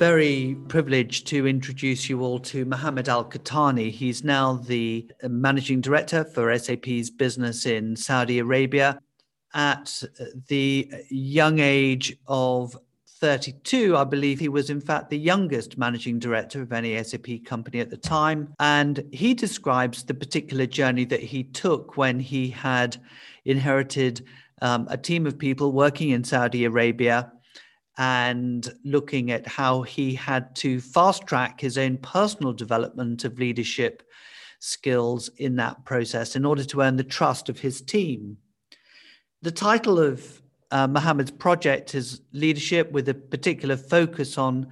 very privileged to introduce you all to Mohammed AlKhotani. He's now the managing director for SAP's business in Saudi Arabia. At the young age of 32, I believe he was, in fact, the youngest managing director of any SAP company at the time. And he describes the particular journey that he took when he had inherited um, a team of people working in Saudi Arabia and looking at how he had to fast track his own personal development of leadership skills in that process in order to earn the trust of his team. The title of uh, Mohammed's project is Leadership with a particular focus on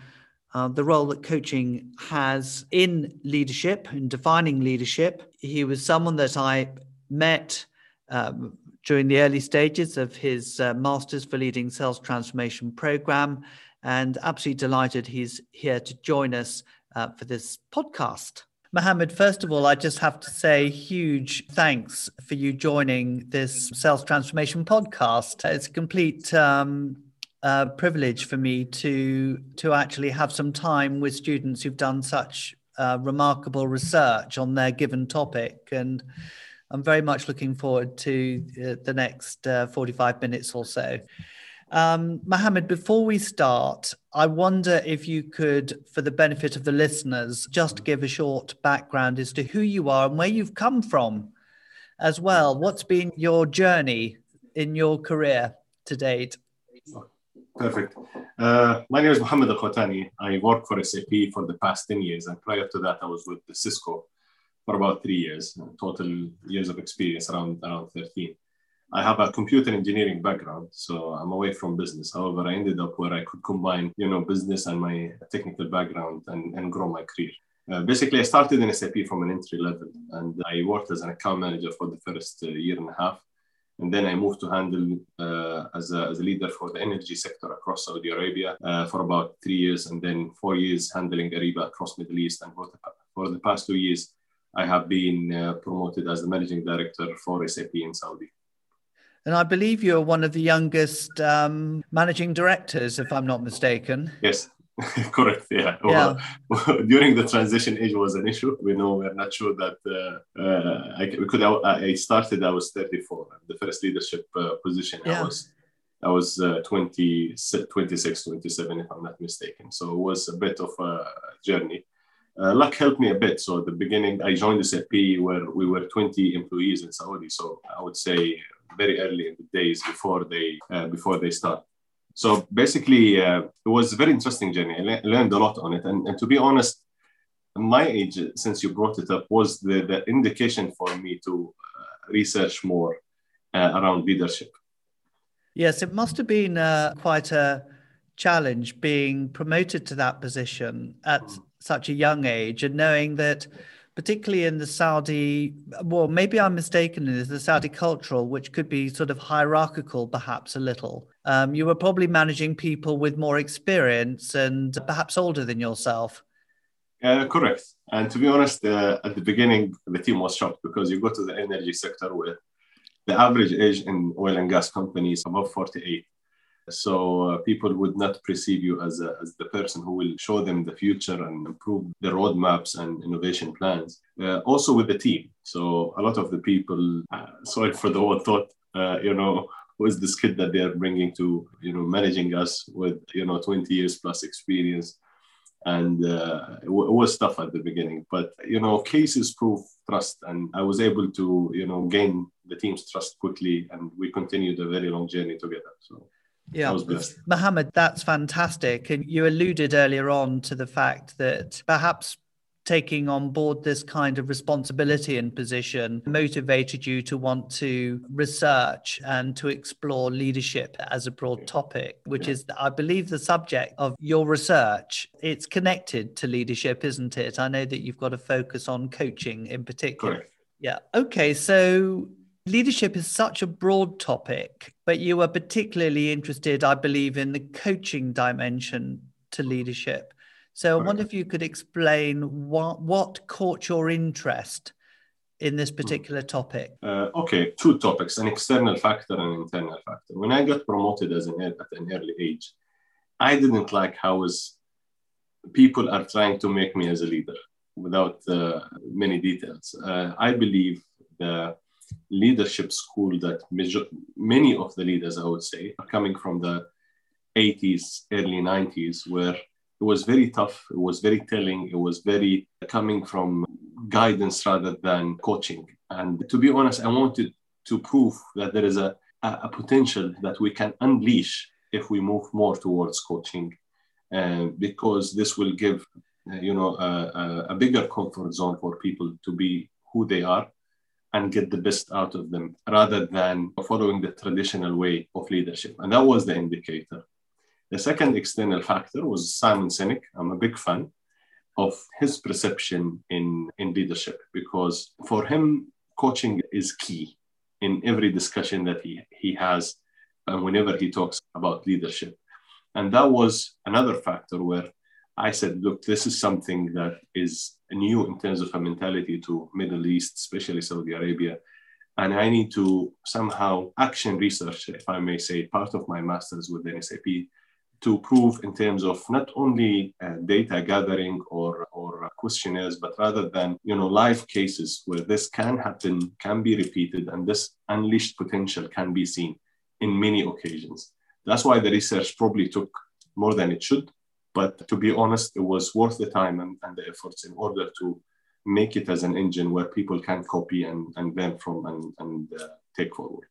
uh, the role that coaching has in leadership, in defining leadership. He was someone that I met um, during the early stages of his uh, Masters for Leading Sales Transformation program. And absolutely delighted he's here to join us uh, for this podcast. Mohammed, first of all, I just have to say huge thanks for you joining this sales transformation podcast. It's a complete um, uh, privilege for me to to actually have some time with students who've done such uh, remarkable research on their given topic and I'm very much looking forward to uh, the next uh, 45 minutes or so. Um, Mohammed, before we start, I wonder if you could, for the benefit of the listeners, just give a short background as to who you are and where you've come from as well. What's been your journey in your career to date? Perfect. Uh, my name is Mohammed AlKhotani. I work for SAP for the past 10 years, and prior to that, I was with Cisco for about three years, total years of experience around, around 13. I have a computer engineering background, so I'm away from business. However, I ended up where I could combine, you know, business and my technical background and, and grow my career. Uh, basically, I started in SAP from an entry level, and I worked as an account manager for the first uh, year and a half. And then I moved to handle uh, as, a, as a leader for the energy sector across Saudi Arabia uh, for about three years, and then four years handling Ariba across Middle East. And for the, for the past two years, I have been uh, promoted as the managing director for SAP in Saudi. And I believe you're one of the youngest um, managing directors, if I'm not mistaken. Yes, correct. Yeah. yeah. Well, during the transition, age was an issue. We know we're not sure that uh, uh, I could. I started. I was 34. The first leadership uh, position. Yeah. I was. I was uh, 20, 26, 27, if I'm not mistaken. So it was a bit of a journey uh, luck helped me a bit. So at the beginning, I joined the SAP where we were 20 employees in Saudi. So I would say very early in the days before they uh, before they start. So basically, uh, it was a very interesting journey. I le- learned a lot on it. And, and to be honest, my age, since you brought it up, was the, the indication for me to uh, research more uh, around leadership. Yes, it must have been uh, quite a challenge being promoted to that position at such a young age and knowing that particularly in the Saudi, well, maybe I'm mistaken, in the Saudi cultural, which could be sort of hierarchical, perhaps a little. Um, you were probably managing people with more experience and perhaps older than yourself. Uh, correct. And to be honest, uh, at the beginning, the team was shocked because you go to the energy sector where the average age in oil and gas companies above 48 so uh, people would not perceive you as, a, as the person who will show them the future and improve the roadmaps and innovation plans. Uh, also with the team. So a lot of the people, uh, sorry for the word, thought, uh, you know, who is this kid that they are bringing to, you know, managing us with, you know, 20 years plus experience. And uh, it, w- it was tough at the beginning, but you know, cases prove trust, and I was able to, you know, gain the team's trust quickly, and we continued a very long journey together. So yeah, Mohammed, that's fantastic. And you alluded earlier on to the fact that perhaps taking on board this kind of responsibility and position motivated you to want to research and to explore leadership as a broad topic, which is, I believe, the subject of your research. It's connected to leadership, isn't it? I know that you've got a focus on coaching in particular. Correct. Yeah. Okay. So leadership is such a broad topic, but you are particularly interested, I believe, in the coaching dimension to leadership. So I wonder if you could explain what, what caught your interest in this particular topic. Uh, okay, two topics an external factor and an internal factor. When I got promoted as an, at an early age, I didn't like how was people are trying to make me as a leader without uh, many details. Uh, I believe the leadership school that major, many of the leaders, I would say, are coming from the 80s, early 90s, where it was very tough, it was very telling, it was very coming from guidance rather than coaching. And to be honest, I wanted to prove that there is a, a potential that we can unleash if we move more towards coaching, uh, because this will give uh, you know a, a, bigger comfort zone for people to be who they are and get the best out of them rather than following the traditional way of leadership. And that was the indicator. The second external factor was Simon Sinek. I'm a big fan of his perception in, in leadership because for him, coaching is key in every discussion that he, he has and whenever he talks about leadership. And that was another factor where I said, look, this is something that is new in terms of a mentality to Middle East, especially Saudi Arabia. And I need to somehow action research, if I may say, part of my master's within SAP to prove in terms of not only uh, data gathering or, or questionnaires, but rather than you know live cases where this can happen, can be repeated, and this unleashed potential can be seen in many occasions. That's why the research probably took more than it should. But to be honest, it was worth the time and, and the efforts in order to make it as an engine where people can copy and, and learn from and, and uh, take forward.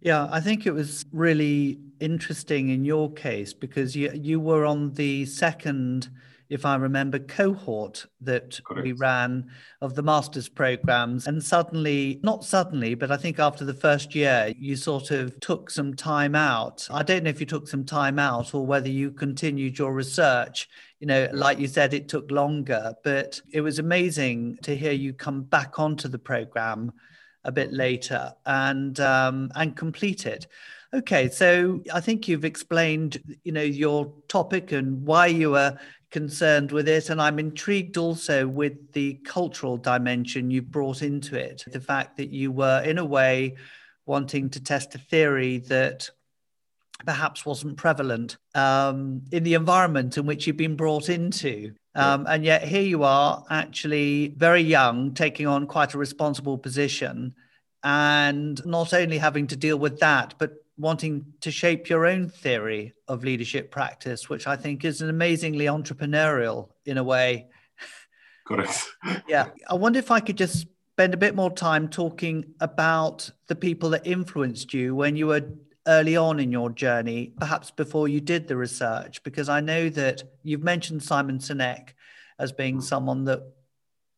Yeah, I think it was really interesting in your case because you, you were on the second if I remember, cohort that Correct. we ran of the master's programs. And suddenly, not suddenly, but I think after the first year, you sort of took some time out. I don't know if you took some time out or whether you continued your research. You know, like you said, it took longer, but it was amazing to hear you come back onto the program a bit later and um, and complete it. Okay, so I think you've explained, you know, your topic and why you were concerned with it. And I'm intrigued also with the cultural dimension you brought into it. The fact that you were, in a way, wanting to test a theory that perhaps wasn't prevalent um, in the environment in which you've been brought into. Um, and yet here you are, actually very young, taking on quite a responsible position, and not only having to deal with that, but wanting to shape your own theory of leadership practice, which I think is an amazingly entrepreneurial in a way. Correct. yeah. I wonder if I could just spend a bit more time talking about the people that influenced you when you were early on in your journey, perhaps before you did the research, because I know that you've mentioned Simon Sinek as being someone that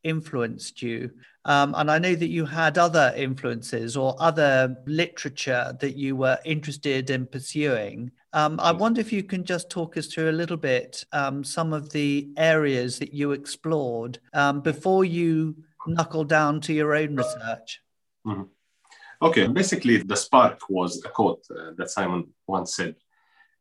influenced you. Um, and I know that you had other influences or other literature that you were interested in pursuing. Um, I wonder if you can just talk us through a little bit um, some of the areas that you explored um, before you knuckle down to your own research. Mm-hmm. Okay, basically, the spark was a quote uh, that Simon once said,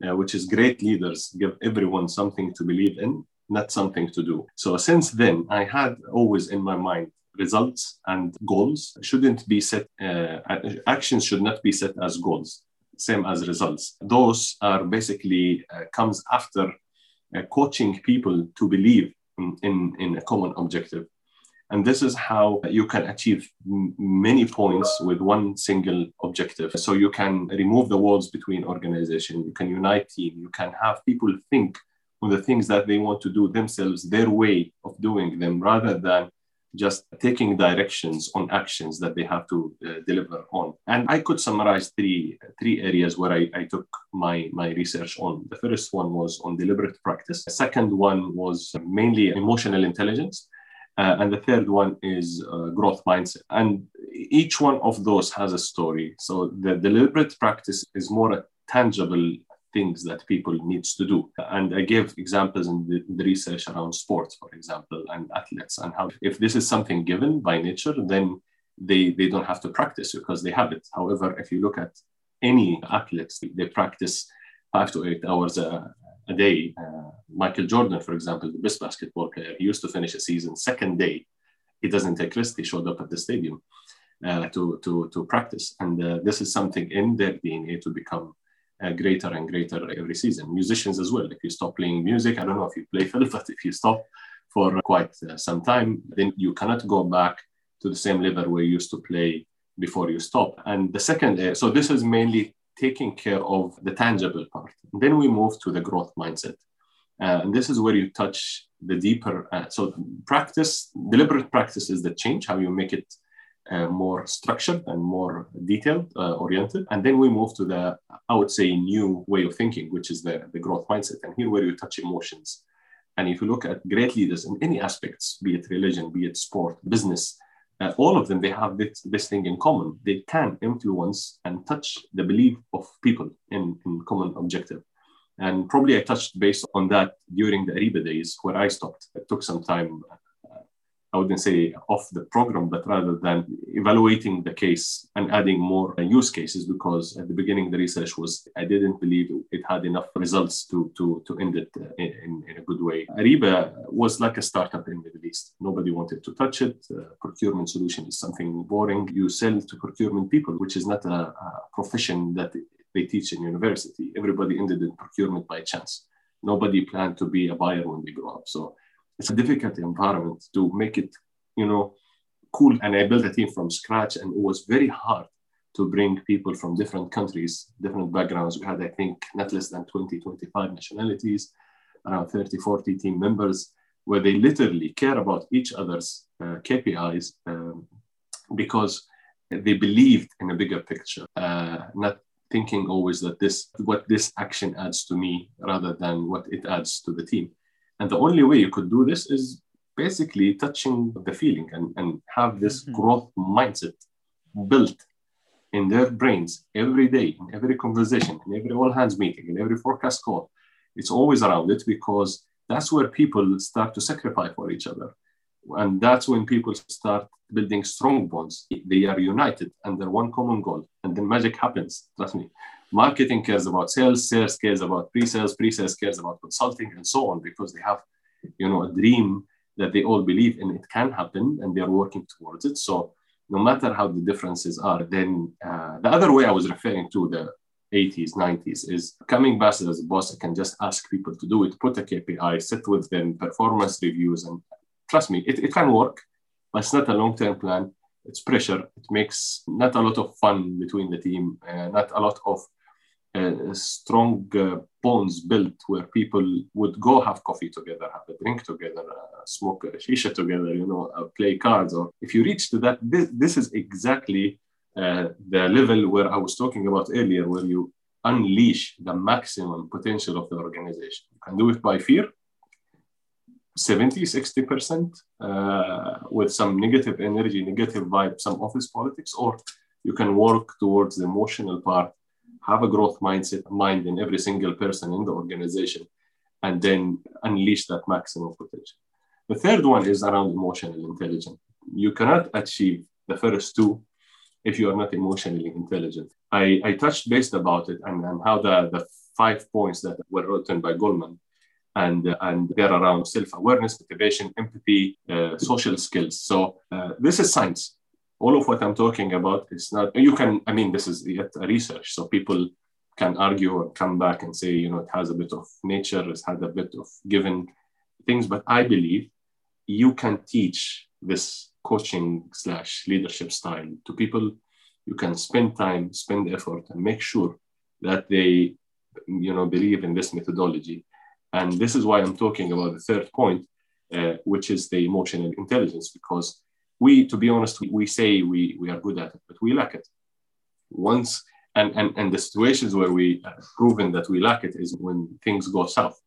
uh, which is great leaders give everyone something to believe in, not something to do. So since then, I had always in my mind results and goals shouldn't be set, uh, actions should not be set as goals, same as results. Those are basically uh, comes after uh, coaching people to believe in, in, in, a common objective. And this is how you can achieve many points with one single objective. So you can remove the walls between organization, you can unite team, you can have people think on the things that they want to do themselves, their way of doing them, rather than just taking directions on actions that they have to uh, deliver on. And I could summarize three three areas where I, I took my my research on. The first one was on deliberate practice. The second one was mainly emotional intelligence. Uh, and the third one is uh, growth mindset. And each one of those has a story. So the deliberate practice is more a tangible things that people needs to do. And I gave examples in the, the, research around sports, for example, and athletes, and how if this is something given by nature, then they, they don't have to practice because they have it. However, if you look at any athletes, they practice five to eight hours a, a day. Uh, Michael Jordan, for example, the best basketball player, he used to finish a season second day. He doesn't take rest. He showed up at the stadium uh, to, to, to practice. And uh, this is something in their DNA to become uh, greater and greater every season. Musicians as well. If you stop playing music, I don't know if you play fiddle, but if you stop for quite uh, some time, then you cannot go back to the same level where you used to play before you stop. And the second, uh, so this is mainly taking care of the tangible part. And then we move to the growth mindset. Uh, and this is where you touch the deeper. Uh, so practice, deliberate practice is the change, how you make it uh, more structured and more detailed uh, oriented. And then we move to the, I would say, new way of thinking, which is the, the growth mindset. And here where you touch emotions. And if you look at great leaders in any aspects, be it religion, be it sport, business, uh, all of them, they have this, this thing in common. They can influence and touch the belief of people in, in common objective. And probably I touched based on that during the Ariba days where I stopped. It took some time I wouldn't say off the program, but rather than evaluating the case and adding more use cases because at the beginning the research was I didn't believe it had enough results to to, to end it in, in a good way. Ariba was like a startup in the Middle East. Nobody wanted to touch it. Uh, procurement solution is something boring. You sell to procurement people, which is not a, a profession that they teach in university. Everybody ended in procurement by chance. Nobody planned to be a buyer when they grow up. So it's a difficult environment to make it, you know, cool. And I built a team from scratch, and it was very hard to bring people from different countries, different backgrounds. We had, I think, not less than 20, 25 nationalities, around 30, 40 team members, where they literally care about each other's uh, KPIs um, because they believed in a bigger picture, uh, not thinking always that this what this action adds to me rather than what it adds to the team. And the only way you could do this is basically touching the feeling and, and have this mm-hmm. growth mindset built in their brains every day, in every conversation, in every all hands meeting, in every forecast call. It's always around it because that's where people start to sacrifice for each other. And that's when people start building strong bonds. They are united under one common goal, and then magic happens. Trust me marketing cares about sales sales cares about pre-sales pre-sales cares about consulting and so on because they have you know a dream that they all believe in. It can happen and they're working towards it. So no matter how the differences are then uh, the other way i was referring to the 80s 90s is coming back as a boss i can just ask people to do it put a kpi sit with them performance reviews and trust me it, it can work but it's not a long-term plan. It's pressure. It makes not a lot of fun between the team uh, not a lot of uh, strong uh, bonds built where people would go have coffee together, have a drink together, uh, smoke a shisha together, you know, uh, play cards. Or if you reach to that, this, this is exactly uh, the level where I was talking about earlier, where you unleash the maximum potential of the organization. You can do it by fear, 70, 60% uh, with some negative energy, negative vibe, some office politics, or you can work towards the emotional part have a growth mindset mind in every single person in the organization and then unleash that maximum potential. The third one is around emotional intelligence. You cannot achieve the first two if you are not emotionally intelligent. I, I touched based about it and, and how the, the five points that were written by Goleman and, and they're around self-awareness motivation empathy uh, social skills. So uh, this is science all of what I'm talking about is not, you can, I mean, this is yet a research, so people can argue or come back and say, you know, it has a bit of nature, it's had a bit of given things, but I believe you can teach this coaching slash leadership style to people. You can spend time, spend effort, and make sure that they, you know, believe in this methodology. And this is why I'm talking about the third point, uh, which is the emotional intelligence, because we, to be honest, we, say we, we are good at it, but we lack it. Once, and, and, and the situations where we have proven that we lack it is when things go south.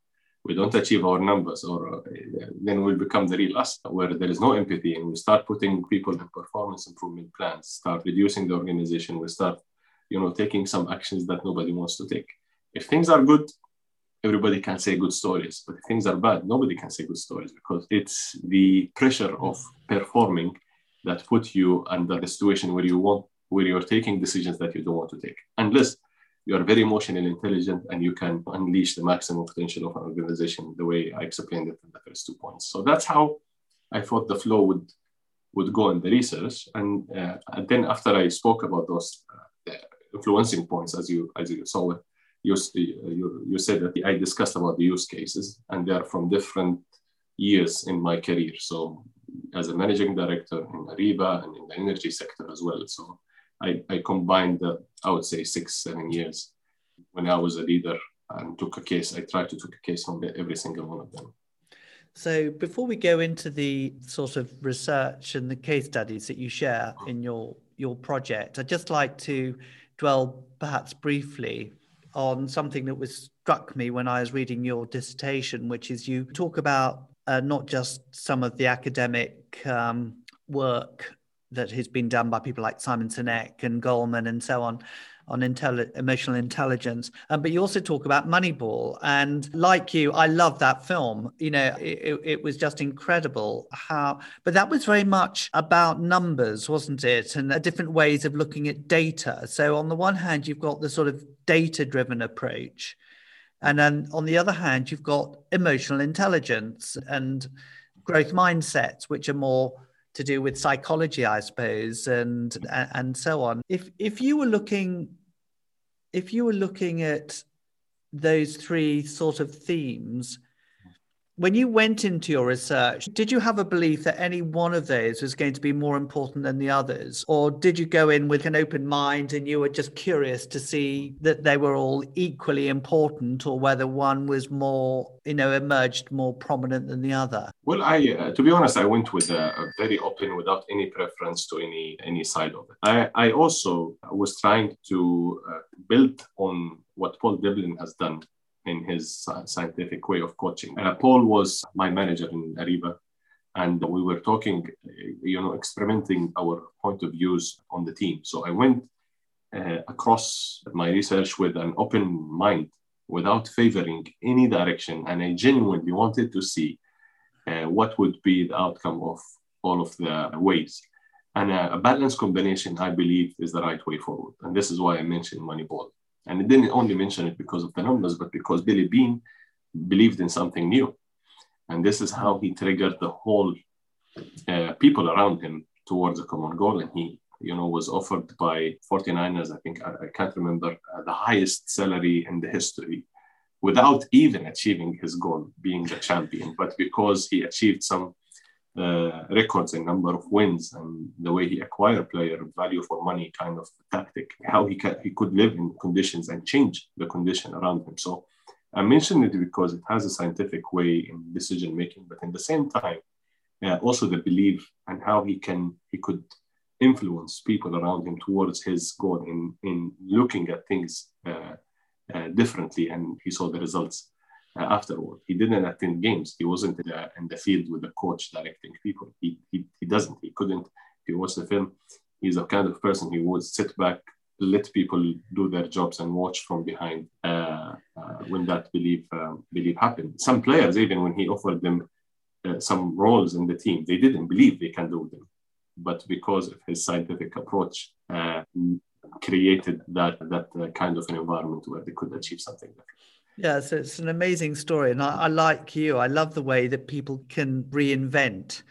We don't achieve our numbers, or uh, then we become the real us, where there is no empathy, and we start putting people in performance improvement plans, start reducing the organization, we start, you know, taking some actions that nobody wants to take. If things are good, everybody can say good stories, but if things are bad, nobody can say good stories because it's the pressure of performing that put you under the situation where you want, where you're taking decisions that you don't want to take. Unless you are very emotionally intelligent and you can unleash the maximum potential of an organization the way I explained it in the first two points. So that's how I thought the flow would would go in the research. And, uh, and then after I spoke about those uh, influencing points, as you as you saw it, you, uh, you, you said that I discussed about the use cases, and they are from different years in my career. So, as a managing director in Ariba and in the energy sector as well. So, I, I combined, the, I would say, six, seven years when I was a leader and took a case. I tried to take a case on every single one of them. So, before we go into the sort of research and the case studies that you share in your your project, I'd just like to dwell perhaps briefly on something that was struck me when I was reading your dissertation, which is you talk about uh, not just some of the academic um, work that has been done by people like Simon Sinek and Goleman and so on, on intelli- emotional intelligence. Um, but you also talk about Moneyball. And like you, I love that film. You know, it, it, was just incredible how, but that was very much about numbers, wasn't it? And different ways of looking at data. So on the one hand, you've got the sort of data driven approach. And then on the other hand, you've got emotional intelligence and growth mindsets, which are more to do with psychology, I suppose, and and so on. If if you were looking if you were looking at those three sort of themes, when you went into your research, did you have a belief that any one of those was going to be more important than the others? Or did you go in with an open mind and you were just curious to see that they were all equally important or whether one was more, you know, emerged more prominent than the other? Well, I, uh, to be honest, I went with a, a, very open without any preference to any, any side of it. I, I also was trying to uh, build on what Paul Devlin has done in his scientific way of coaching. Uh, Paul was my manager in Ariba, and we were talking, you know, experimenting our point of views on the team. So I went uh, across my research with an open mind, without favoring any direction, and I genuinely wanted to see uh, what would be the outcome of all of the ways. And a, a balanced combination, I believe, is the right way forward. And this is why I mentioned Moneyball. And it didn't only mention it because of the numbers, but because Billy Beane believed in something new. And this is how he triggered the whole uh, people around him towards a common goal. And he, you know, was offered by 49ers, I think, I, I can't remember, uh, the highest salary in the history without even achieving his goal, being the champion, but because he achieved some uh, records in number of wins and the way he acquired player value for money kind of tactic, how he, can, he could live in conditions and change the condition around him. So I mentioned it because it has a scientific way in decision making, but in the same time, uh, also the belief and how he can he could influence people around him towards his goal in in looking at things uh, uh, differently, and he saw the results afterward. He didn't attend games. He wasn't in the, in the field with the coach directing people. He, he, he doesn't. He couldn't. If you watch the film, he's a kind of person who would sit back, let people do their jobs and watch from behind uh, uh, when that belief um, belief happened. Some players, even when he offered them uh, some roles in the team, they didn't believe they can do them. But because of his scientific approach, uh, created that that uh, kind of an environment where they could achieve something different. Yeah, so it's an amazing story. And I, I, like you. I love the way that people can reinvent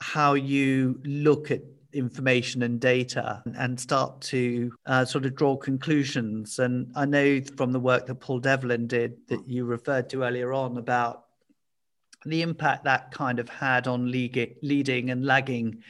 how you look at information and data and start to uh, sort of draw conclusions. And I know from the work that Paul Devlin did that you referred to earlier on about the impact that kind of had on leading and lagging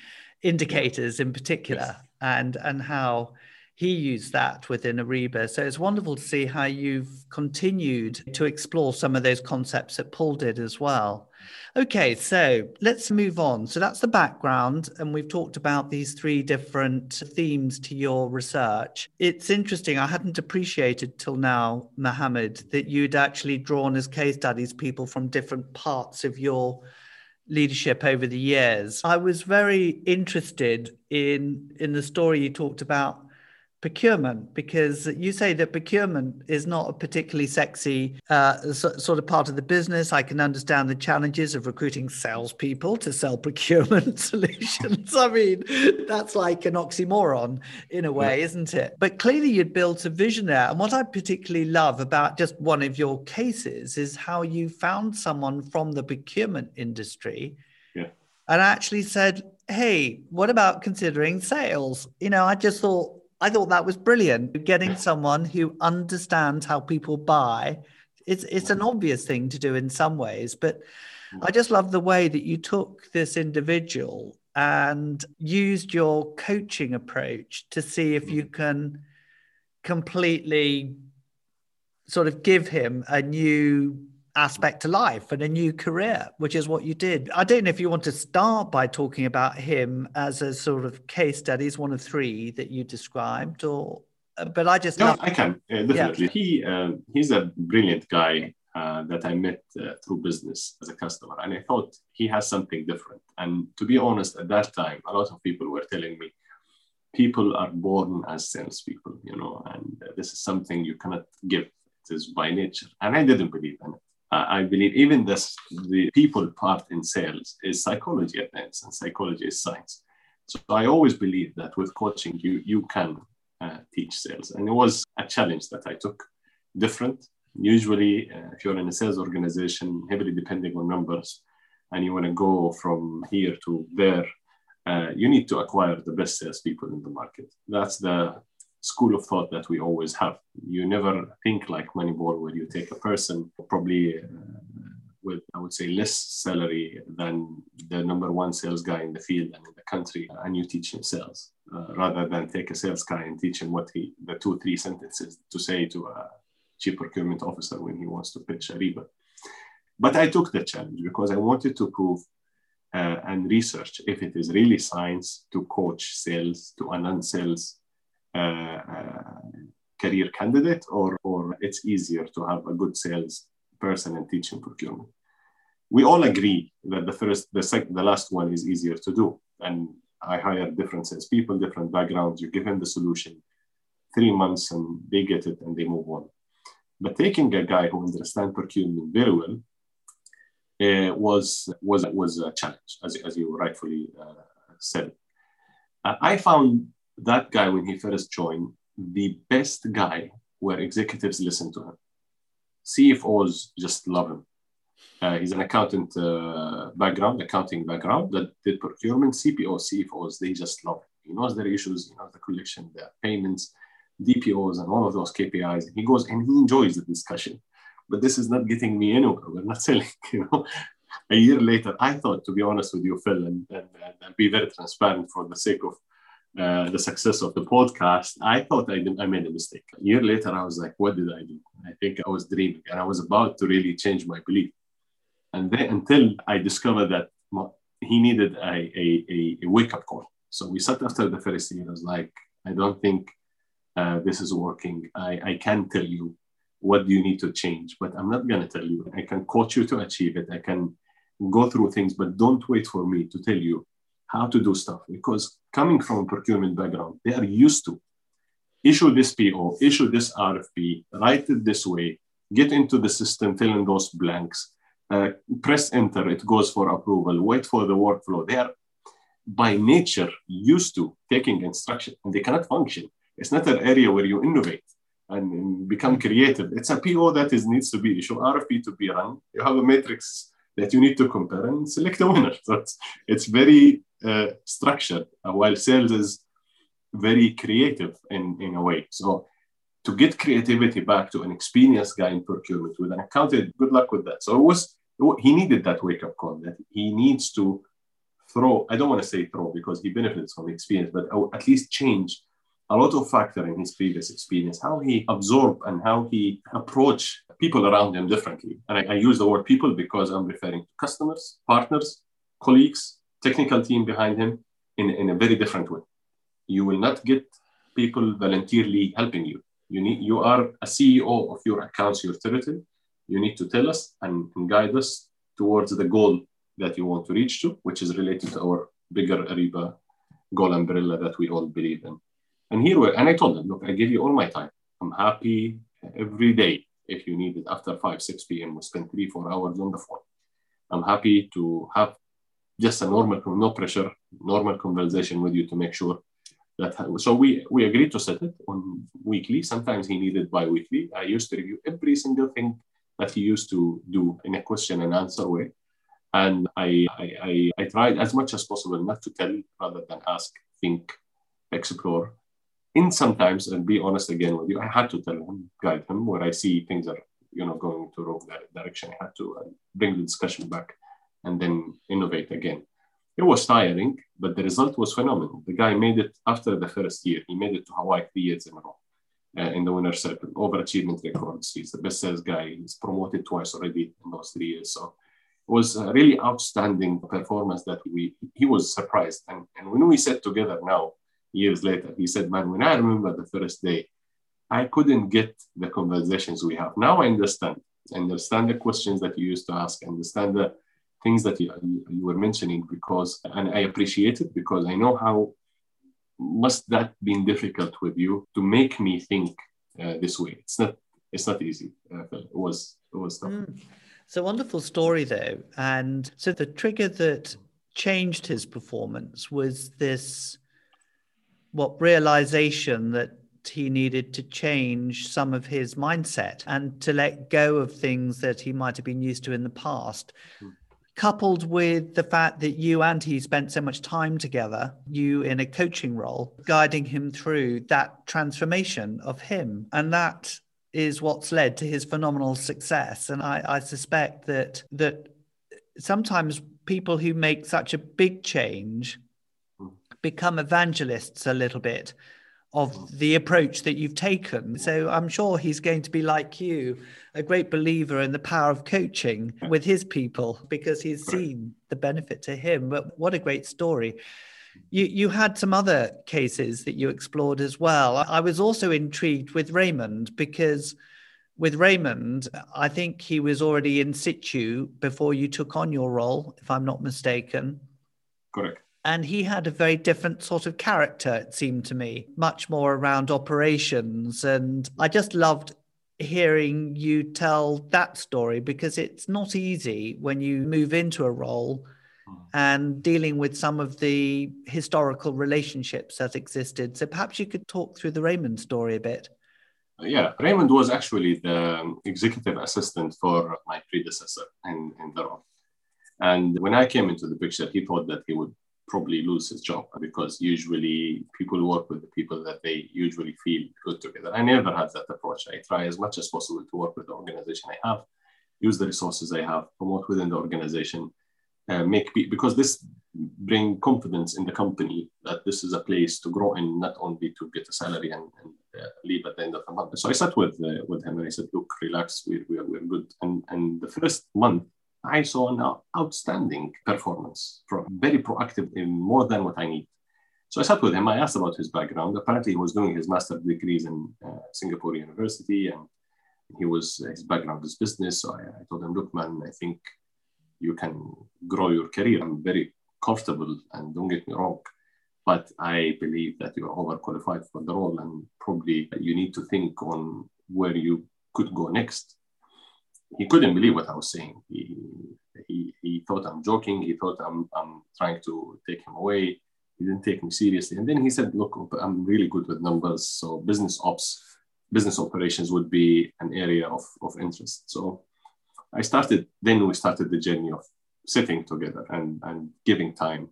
indicators in particular, yes. and and how he used that within Ariba. So it's wonderful to see how you've continued to explore some of those concepts that Paul did as well. Okay, so let's move on. So that's the background, and we've talked about these three different themes to your research. It's interesting, I hadn't appreciated till now, Mohammed, that you'd actually drawn as case studies people from different parts of your leadership over the years. I was very interested in in the story you talked about procurement because you say that procurement is not a particularly sexy uh, so, sort of part of the business. I can understand the challenges of recruiting salespeople to sell procurement solutions. I mean, that's like an oxymoron in a way, yeah. isn't it? But clearly, you'd built a vision there. And what I particularly love about just one of your cases is how you found someone from the procurement industry. Yeah. And actually said, hey, what about considering sales? You know, I just thought I thought that was brilliant. Getting someone who understands how people buy. It's it's an obvious thing to do in some ways, but I just love the way that you took this individual and used your coaching approach to see if you mm. can completely sort of give him a new aspect to life and a new career, which is what you did. I don't know if you want to start by talking about him as a sort of case study, he's one of three that you described, or but I just no, love- I can uh, definitely. Yeah. He um, he's a brilliant guy uh, that I met uh, through business as a customer, and I thought he has something different. And to be honest, at that time, a lot of people were telling me people are born as salespeople, you know, and uh, this is something you cannot give. It is by nature, and I didn't believe in it. I believe even this, the people part in sales is psychology at times, and psychology is science. So I always believe that with coaching, you you can uh, teach sales, and it was a challenge that I took. Different. Usually, uh, if you're in a sales organization, heavily depending on numbers, and you want to go from here to there, uh, you need to acquire the best salespeople in the market. That's the school of thought that we always have. You never think like Moneyball, where you take a person probably uh, with, I would say, less salary than the number one sales guy in the field and in the country, and you teach him sales uh, rather than take a sales guy and teach him what he, the two, three sentences to say to a chief procurement officer when he wants to pitch Ariba. But I took the challenge because I wanted to prove uh, and research if it is really science to coach sales, to announce sales, career candidate or, or it's easier to have a good sales person and teaching procurement. We all agree that the first, the second, the last one is easier to do. And I hire different salespeople, different backgrounds. You give them the solution, three months, and they get it and they move on. But taking a guy who understands procurement very well uh, was was was a challenge, as, as you rightfully uh, said. Uh, I found that guy, when he first joined, the best guy where executives listen to him. CFOs just love him. Uh, he's an accountant uh, background, accounting background that did procurement. CPOs, CFOs, they just love him. He knows their issues, he knows the collection, the payments, DPOs, and all of those KPIs. And He goes and he enjoys the discussion. But this is not getting me anywhere. We're not selling, you know. A year later, I thought, to be honest with you, Phil, and, and, and be very transparent for the sake of uh, the success of the podcast, I thought I, did, I made a mistake. A year later, I was like, what did I do? I think I was dreaming and I was about to really change my belief. And then until I discovered that he needed a, a, a wake up call. So we sat after the first year. I was like, I don't think uh, this is working. I, I can tell you what you need to change, but I'm not going to tell you. I can coach you to achieve it. I can go through things, but don't wait for me to tell you how to do stuff because coming from a procurement background, they are used to issue this PO, issue this RFP, write it this way, get into the system, fill in those blanks, uh, press enter, it goes for approval, wait for the workflow. They are by nature used to taking instruction and they cannot function. It's not an area where you innovate and become creative. It's a PO that is needs to be issued, RFP to be run. You have a matrix that you need to compare and select a winner. So it's, it's very uh, structured, uh, while sales is very creative in, in a way. So to get creativity back to an experienced guy in procurement with an accountant, good luck with that. So it was he needed that wake up call that he needs to throw. I don't want to say throw because he benefits from experience, but at least change a lot of factor in his previous experience, how he absorbed and how he approached people around him differently. And I, I use the word people because I'm referring to customers, partners, colleagues, technical team behind him in, in a very different way. You will not get people voluntarily helping you. You need you are a CEO of your accounts, your territory. You need to tell us and, and guide us towards the goal that you want to reach to, which is related to our bigger Ariba goal umbrella that we all believe in. And here, we and I told them, look, I give you all my time. I'm happy every day if you need it after 5, 6 p.m. We spend three, four hours on the phone. I'm happy to have just a normal, no pressure, normal conversation with you to make sure that. So we we agreed to set it on weekly. Sometimes he needed bi-weekly. I used to review every single thing that he used to do in a question and answer way. And I, I, I, I tried as much as possible not to tell rather than ask, think, explore in sometimes, and be honest again with you, I had to tell him, guide him where I see things are, you know, going to wrong direction. I had to uh, bring the discussion back and then innovate again. It was tiring, but the result was phenomenal. The guy made it after the first year. He made it to Hawaii three years in a row uh, in the winner's circle, overachievement records. He's the best sales guy. He's promoted twice already in those three years. So it was a really outstanding performance that we he was surprised. And, and when we sat together now, years later, he said, Man, when I remember the first day, I couldn't get the conversations we have. Now I understand. Understand the questions that you used to ask, understand the things that you, you were mentioning because, and I appreciate it because I know how must that been difficult with you to make me think uh, this way. It's not, it's not easy. Uh, it was, it was tough. Mm. It's a wonderful story though. And so the trigger that changed his performance was this, what realization that he needed to change some of his mindset and to let go of things that he might have been used to in the past. Mm coupled with the fact that you and he spent so much time together, you in a coaching role, guiding him through that transformation of him. And that is what's led to his phenomenal success. And I, I suspect that that sometimes people who make such a big change become evangelists a little bit of the approach that you've taken. So I'm sure he's going to be like you, a great believer in the power of coaching with his people because he's seen the benefit to him. But what a great story. You, you had some other cases that you explored as well. I was also intrigued with Raymond because with Raymond, I think he was already in situ before you took on your role, if I'm not mistaken. Correct and he had a very different sort of character it seemed to me much more around operations. And i just loved hearing you tell that story because it's not easy when you move into a role and dealing with some of the historical relationships that existed. So perhaps you could talk through the raymond story a bit. Yeah raymond was actually the executive assistant for my predecessor in, in the role. And when i came into the picture he thought that he would probably lose his job because usually people work with the people that they usually feel good together. I never had that approach. I try as much as possible to work with the organization I have, use the resources I have, promote within the organization, uh, make because this bring confidence in the company that this is a place to grow in, not only to get a salary and, and uh, leave at the end of the month. So I sat with uh, with him and I said, "Look, relax. We're, we're, we're good." And and the first month I saw an outstanding performance, very proactive in more than what I need. So I sat with him. I asked about his background. Apparently, he was doing his master's degrees in uh, Singapore University, and he was his background is business. So I, I, told him, "Look, man, I think you can grow your career. I'm very comfortable, and don't get me wrong, but I believe that you are overqualified for the role, and probably you need to think on where you could go next." He couldn't believe what I was saying. He, he, he thought I'm joking. He thought I'm, I'm trying to take him away. He didn't take me seriously. And then he said, look, I'm really good with numbers. So business ops, business operations would be an area of, of interest. So I started, then we started the journey of sitting together and, and giving time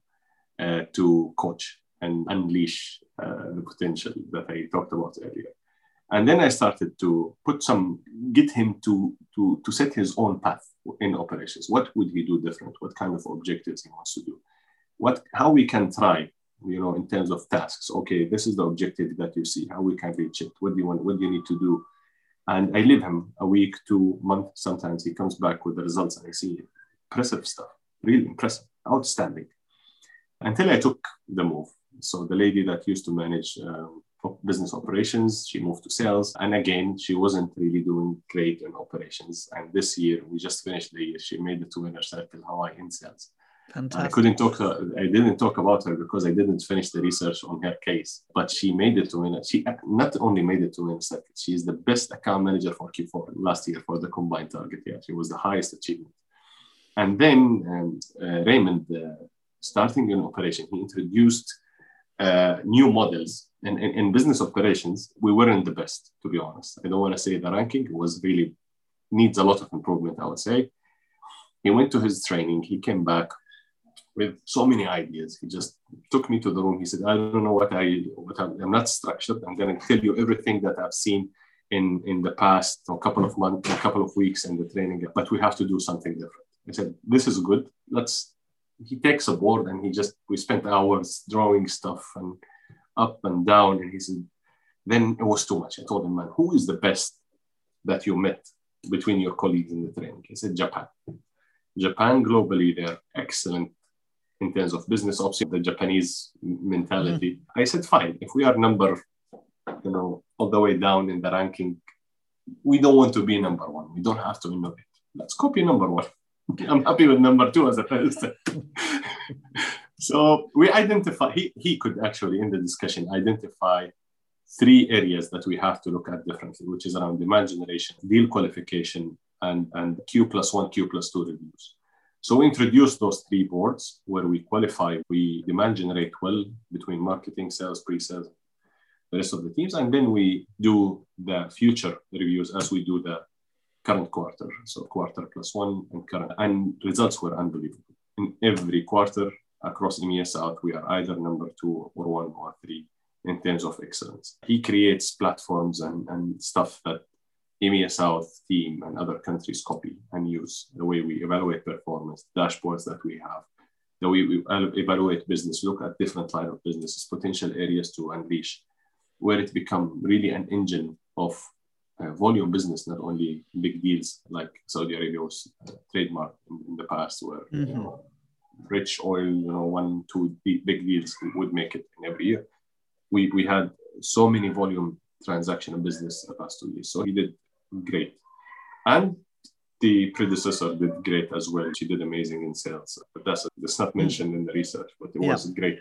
uh, to coach and unleash uh, the potential that I talked about earlier. And then I started to put some, get him to, to, to set his own path in operations. What would he do different? What kind of objectives he wants to do? What, how we can try, you know, in terms of tasks. Okay, this is the objective that you see, how we can reach it. What do you want? What do you need to do? And I leave him a week, two months. Sometimes he comes back with the results and I see impressive stuff, really impressive, outstanding. Until I took the move. So the lady that used to manage um, business operations. She moved to sales. And again, she wasn't really doing great in operations. And this year, we just finished the year, she made the two winner circle Hawaii in sales. Fantastic. I couldn't talk. I didn't talk about her because I didn't finish the research on her case. But she made it to win. She not only made it to win circle. She is the best account manager for Q4 last year for the combined target. Yeah, she was the highest achievement. And then um, uh, Raymond, uh, starting in operation, he introduced uh, new models in, in, in, business operations, we weren't the best, to be honest. I don't want to say the ranking was really needs a lot of improvement, I would say. He went to his training, he came back, with so many ideas. He just took me to the room. He said, I don't know what I, what I'm, I'm not structured. I'm to tell you everything that I've seen in, in the past a couple of months, a couple of weeks in the training, but we have to do something different. I said, this is good. Let's, he takes a board and he just, we spent hours drawing stuff and up and down. And he said, then it was too much. I told him, man, who is the best that you met between your colleagues in the training? He said, Japan. Japan globally, they're excellent in terms of business ops, the Japanese mentality. Mm-hmm. I said, fine, if we are number, you know, all the way down in the ranking, we don't want to be number one. We don't have to innovate. Let's copy number one. I'm happy with number two as a person. so we identify, he, he could actually, in the discussion, identify three areas that we have to look at differently, which is around demand generation, deal qualification, and, and Q plus one, Q plus two reviews. So we introduced those three boards where we qualify, we demand generate well between marketing, sales, pre-sales, the rest of the teams, and then we do the future reviews as we do the current quarter. So quarter plus one and current, and results were unbelievable. In every quarter across EMEA South, we are either number two or one or three in terms of excellence. He creates platforms and, and stuff that EMEA South team and other countries copy and use the way we evaluate performance, dashboards that we have, the way we evaluate business, look at different line of businesses, potential areas to unleash, where it become really an engine of uh, volume business, not only big deals like Saudi Arabia was uh, trademark in, in, the past, where mm-hmm. you know, rich oil, you know, one, two big deals would make it in every year. We, we had so many volume transaction business the past two years. So he did great. And the predecessor did great as well. She did amazing in sales. But that's, that's not mentioned in the research, but it was a great,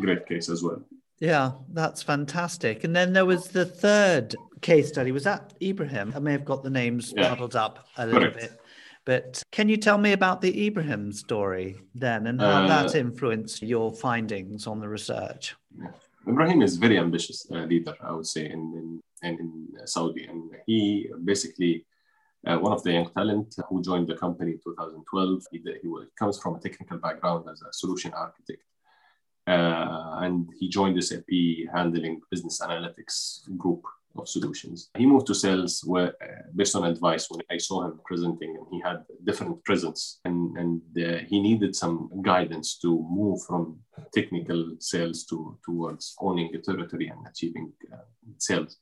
great case as well. Yeah, that's fantastic. And then there was the third case study. Was that Ibrahim? I may have got the names yeah. muddled up a little Correct. bit. But can you tell me about the Ibrahim story then and how uh, that influenced your findings on the research? Ibrahim is very ambitious uh, leader, I would say, in, in, in Saudi. And he basically, uh, one of the young talent who joined the company in 2012, he, he comes from a technical background as a solution architect. Uh, and he joined the SAP handling business analytics group of solutions. He moved to sales where, uh, based on advice when I saw him presenting, and he had different presence, and, and uh, he needed some guidance to move from technical sales to towards owning a territory and achieving uh, sales.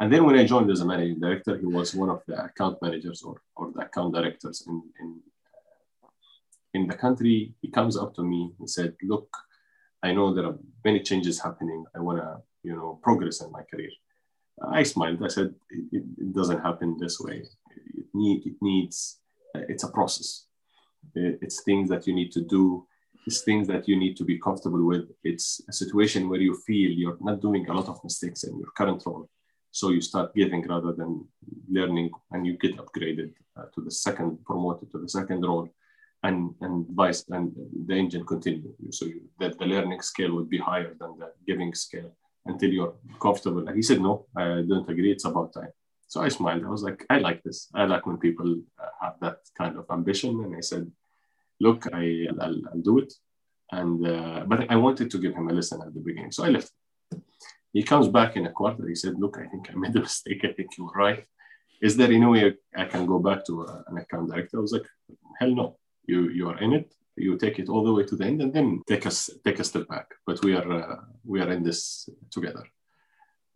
And then when I joined as a managing director, he was one of the account managers or, or the account directors in, in, in the country. He comes up to me and said, look, I know there are many changes happening. I want to, you know, progress in my career. I smiled. I said, it, it doesn't happen this way. It, need, it needs, uh, it's a process. It, it's things that you need to do. It's things that you need to be comfortable with. It's a situation where you feel you're not doing a lot of mistakes in your current role. So you start giving rather than learning and you get upgraded uh, to the second, promoted to the second role and, and vice, and the engine continue. So you, that the learning scale would be higher than the giving scale until you're comfortable. And he said, no, I don't agree. It's about time. So I smiled. I was like, I like this. I like when people uh, have that kind of ambition. And I said, look, I, I'll, I'll do it. And, uh, but I wanted to give him a lesson at the beginning. So I left. He comes back in a quarter. He said, look, I think I made a mistake. I think you were right. Is there any way I can go back to uh, an account director? I was like, hell no. You, you are in it you take it all the way to the end and then take us take a step back. But we are uh, we are in this together.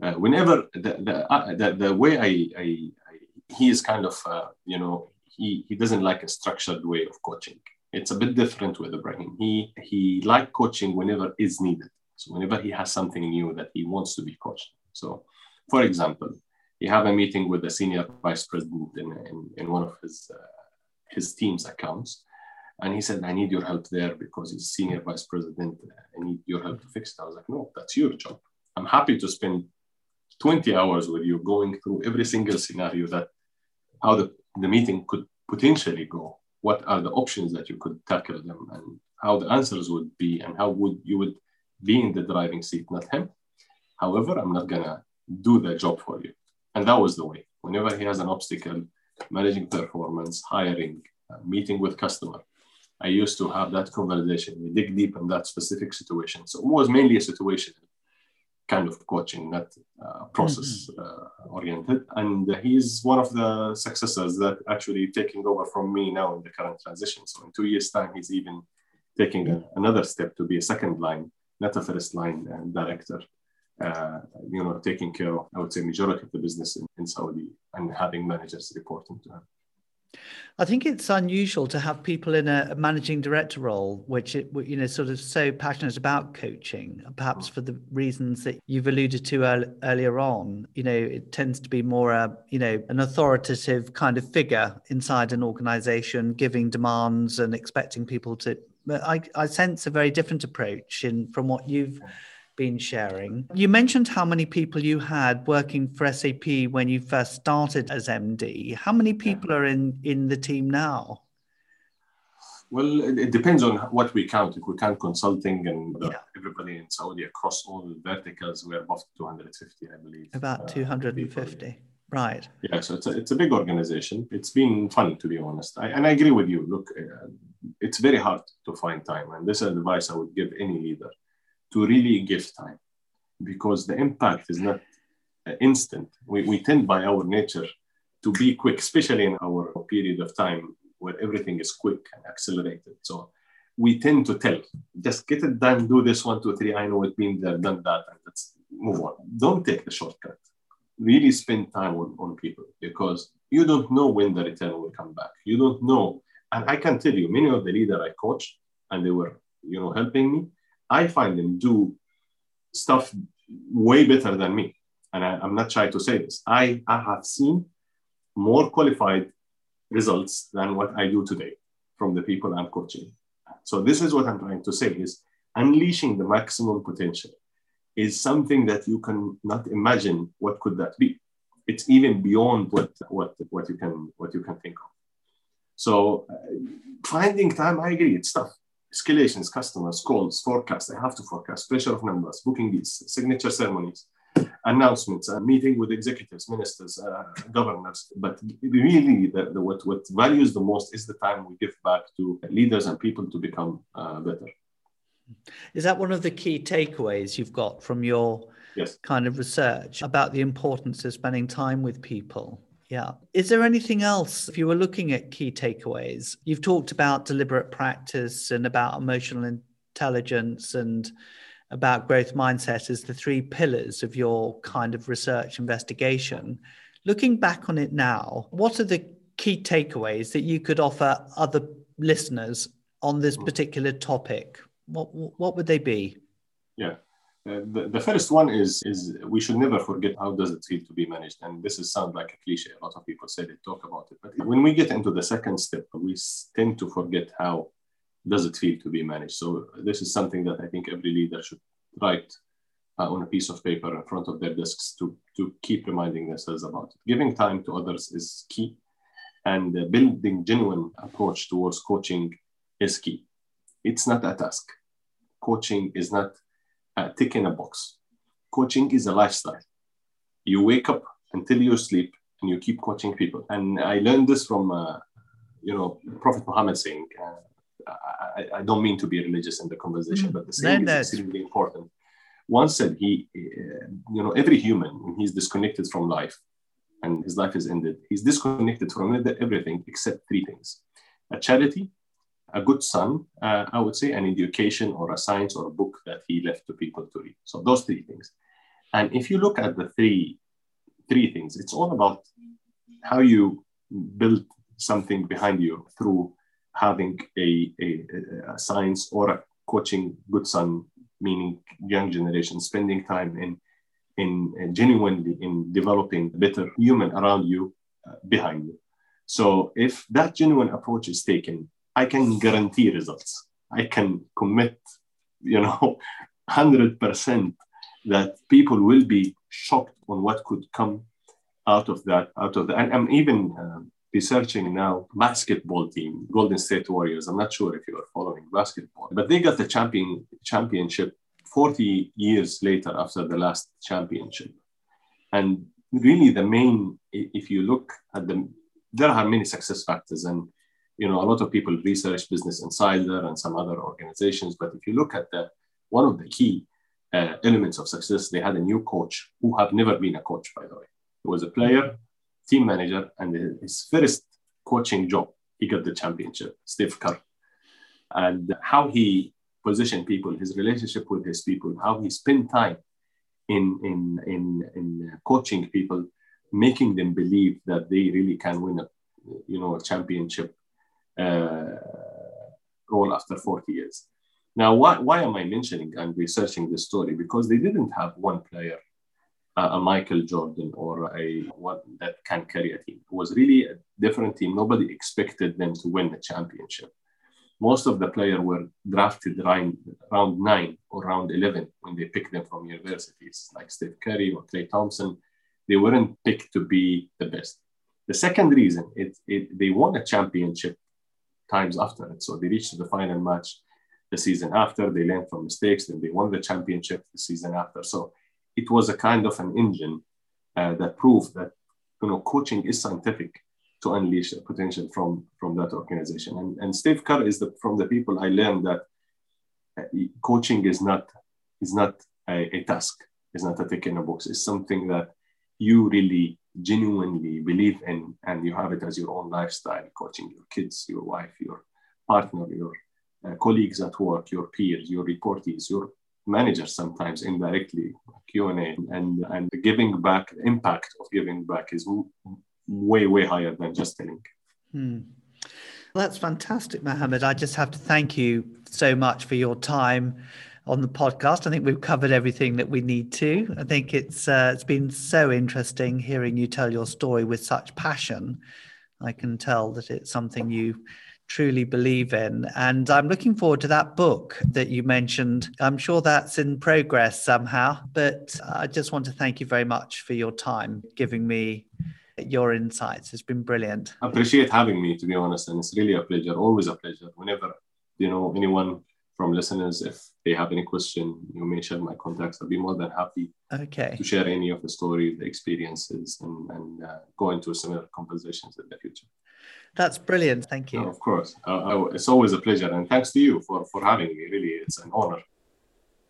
Uh, whenever the the, uh, the, the way I, I, I, he is kind of uh, you know he he doesn't like a structured way of coaching. It's a bit different with Ibrahim he he like coaching whenever is needed. So whenever he has something new that he wants to be coached. So for example you have a meeting with the senior vice president in, in, in one of his uh, his team's accounts and he said, I need your help there because he's senior vice president. I need your help to fix it. I was like, no, that's your job. I'm happy to spend 20 hours with you going through every single scenario that how the, the meeting could potentially go. What are the options that you could tackle them and how the answers would be and how would you would be in the driving seat, not him. However, I'm not gonna do the job for you. And that was the way. Whenever he has an obstacle, managing performance, hiring, uh, meeting with customer, I used to have that conversation. We dig deep in that specific situation. So it was mainly a situation kind of coaching, not uh, process mm-hmm. uh, oriented. And he's one of the successors that actually taking over from me now in the current transition. So in two years' time, he's even taking a, another step to be a second line, not a first line uh, director. Uh, you know, taking care of, I would say, majority of the business in, in Saudi and having managers reporting to him. I think it's unusual to have people in a managing director role, which it, you know sort of so passionate about coaching, perhaps mm. for the reasons that you've alluded to earlier on. You know, it tends to be more a you know an authoritative kind of figure inside an organisation, giving demands and expecting people to. I, I sense a very different approach in from what you've mm. Been sharing. You mentioned how many people you had working for SAP when you first started as MD. How many people are in, in the team now? Well, it depends on what we count. If we count consulting and uh, yeah. everybody in Saudi across all verticals, we're above 250, I believe. About uh, 250. Right. Yeah, so it's a, it's a big organization. It's been fun, to be honest. I, and I agree with you. Look, uh, it's very hard to find time. And this is advice I would give any leader to really give time because the impact is not uh, instant. We, we tend by our nature to be quick, especially in our period of time where everything is quick and accelerated. So we tend to tell, just get it done, do this one, two, three. I know it means they've done that, and let's move on. Don't take the shortcut. Really spend time on, on people because you don't know when the return will come back. You don't know. And I can tell you, many of the leaders I coached, and they were, you know, helping me, I find them do stuff way better than me. And I, am not shy to say this. I, I have seen more qualified results than what I do today from the people I'm coaching. So this is what I'm trying to say is unleashing the maximum potential is something that you can not imagine what could that be. It's even beyond what, what, what, you, can, what you can think of. So uh, finding time, I agree, it's tough escalations, customers, calls, forecast. I have to forecast, pressure of numbers, booking deals, signature ceremonies, announcements, uh, meeting with executives, ministers, uh, governors. But really, the, the, what, what values the most is the time we give back to leaders and people to become uh, better. Is that one of the key takeaways you've got from your yes. kind of research about the importance of spending time with people? Yeah. Is there anything else, if you were looking at key takeaways? You've talked about deliberate practice and about emotional intelligence and about growth mindset as the three pillars of your kind of research investigation. Looking back on it now, what are the key takeaways that you could offer other listeners on this hmm. particular topic? What, what would they be? Yeah. Uh, the, the first one is is we should never forget how does it feel to be managed. And this is sound like a cliche. A lot of people say they talk about it. But when we get into the second step we tend to forget how does it feel to be managed. So this is something that i think every leader should write uh, on a piece of paper in front of their desks to, to keep reminding themselves about it. Giving time to others is key. And uh, building genuine approach towards coaching is key. It's not a task. Coaching is not uh, tick in a box. Coaching is a lifestyle. You wake up until you sleep and you keep coaching people. And I learned this from, uh, you know, Prophet Muhammad saying, uh, I, I, don't mean to be religious in the conversation, mm. but the saying is extremely important. Once said he, uh, you know, every human, when he's disconnected from life and his life is ended, he's disconnected from everything except three things a charity, a good son, uh, I would say, an education or a science or a book that he left to people to read. So those three things. And if you look at the three three things, it's all about how you build something behind you through having a, a, a science or a coaching good son, meaning young generation, spending time in in uh, genuinely in developing a better human around you uh, behind you. So if that genuine approach is taken I can guarantee results. I can commit, you know, 100% that people will be shocked on what could come out of that. Out of that. And I'm even uh, researching now basketball team, Golden State Warriors. I'm not sure if you are following basketball, but they got the champion championship 40 years later after the last championship. And really, the main, if you look at the, there are many success factors, and you know, a lot of people research Business Insider and some other organizations, but if you look at the one of the key uh, elements of success, they had a new coach who have never been a coach, by the way. He was a player, team manager, and his first coaching job, he got the championship, Steve Kerr. And how he positioned people, his relationship with his people, how he spent time in, in, in, in coaching people, making them believe that they really can win a, you know, a championship role after 40 years. Now, why, why am I mentioning and researching this story? Because they didn't have one player, uh, a Michael Jordan or a one that can carry a team. It was really a different team. Nobody expected them to win the championship. Most of the players were drafted round, round nine or round 11 when they picked them from universities, like Steph Curry or Klay Thompson. They weren't picked to be the best. The second reason, it, it, they won a championship times after it. So they reached the final match the season after. They learned from mistakes, then they won the championship the season after. So it was a kind of an engine uh, that proved that you know coaching is scientific to unleash the potential from from that organization. And and Steve Kerr is the from the people I learned that uh, coaching is not is not a, a task. It's not a tick in a box. It's something that you really genuinely believe in and you have it as your own lifestyle coaching your kids your wife your partner your uh, colleagues at work, your peers, your reportees, your managers sometimes indirectly, Q&A, and, and giving back, the impact of giving back is way, way higher than just telling. Hmm. Well, that's fantastic, Mohammed. I just have to thank you so much for your time on the podcast. I think we've covered everything that we need to. I think it's uh, it's been so interesting hearing you tell your story with such passion. I can tell that it's something you truly believe in. And I'm looking forward to that book that you mentioned. I'm sure that's in progress somehow, but I just want to thank you very much for your time, giving me your insights. It's been brilliant. I appreciate having me, to be honest. And it's really a pleasure, always a pleasure. Whenever, you know, anyone from listeners, if they have any question, you may share my contacts. I'll be more than happy okay. to share any of the stories, the experiences, and, and uh, go into similar conversations in the future. That's brilliant. Thank you. of course. Uh, it's always a pleasure. And thanks to you for, for having me. Really, it's an honor.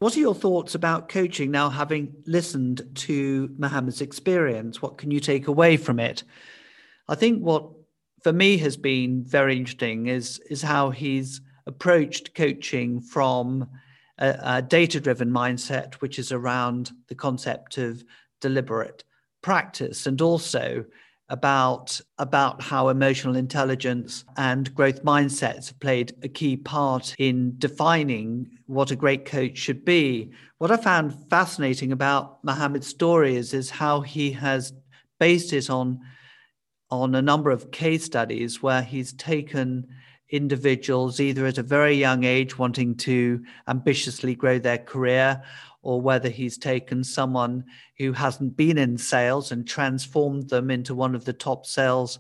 What are your thoughts about coaching now, having listened to Mohammed's experience? What can you take away from it? I think what for me has been very interesting is, is how he's approached coaching from a, a data driven mindset, which is around the concept of deliberate practice and also about about how emotional intelligence and growth mindsets have played a key part in defining what a great coach should be. What I found fascinating about Mohammed's story is, is how he has based it on on a number of case studies where he's taken individuals either at a very young age wanting to ambitiously grow their career or whether he's taken someone who hasn't been in sales and transformed them into one of the top sales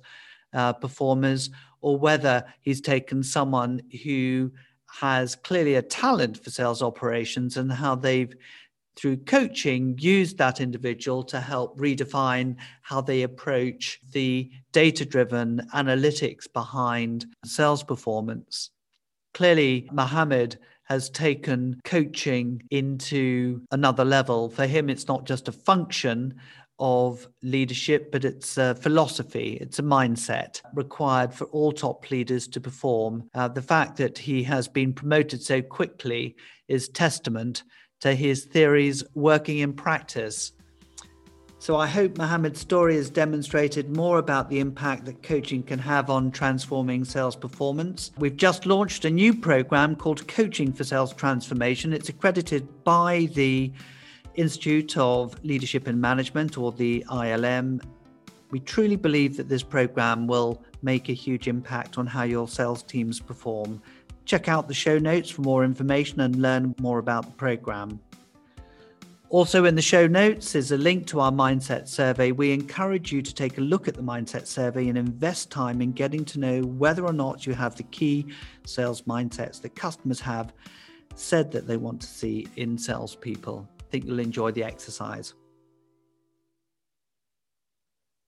uh, performers, or whether he's taken someone who has clearly a talent for sales operations and how they've through coaching used that individual to help redefine how they approach the data driven analytics behind sales performance clearly Mohammed has taken coaching into another level. For him, it's not just a function of leadership, but it's a philosophy, it's a mindset required for all top leaders to perform. Uh, the fact that he has been promoted so quickly is testament to his theories working in practice. So I hope Mohammed's story has demonstrated more about the impact that coaching can have on transforming sales performance. We've just launched a new program called Coaching for Sales Transformation. It's accredited by the Institute of Leadership and Management or the ILM. We truly believe that this program will make a huge impact on how your sales teams perform. Check out the show notes for more information and learn more about the program. Also, in the show notes is a link to our mindset survey. We encourage you to take a look at the mindset survey and invest time in getting to know whether or not you have the key sales mindsets that customers have said that they want to see in salespeople. I think you'll enjoy the exercise.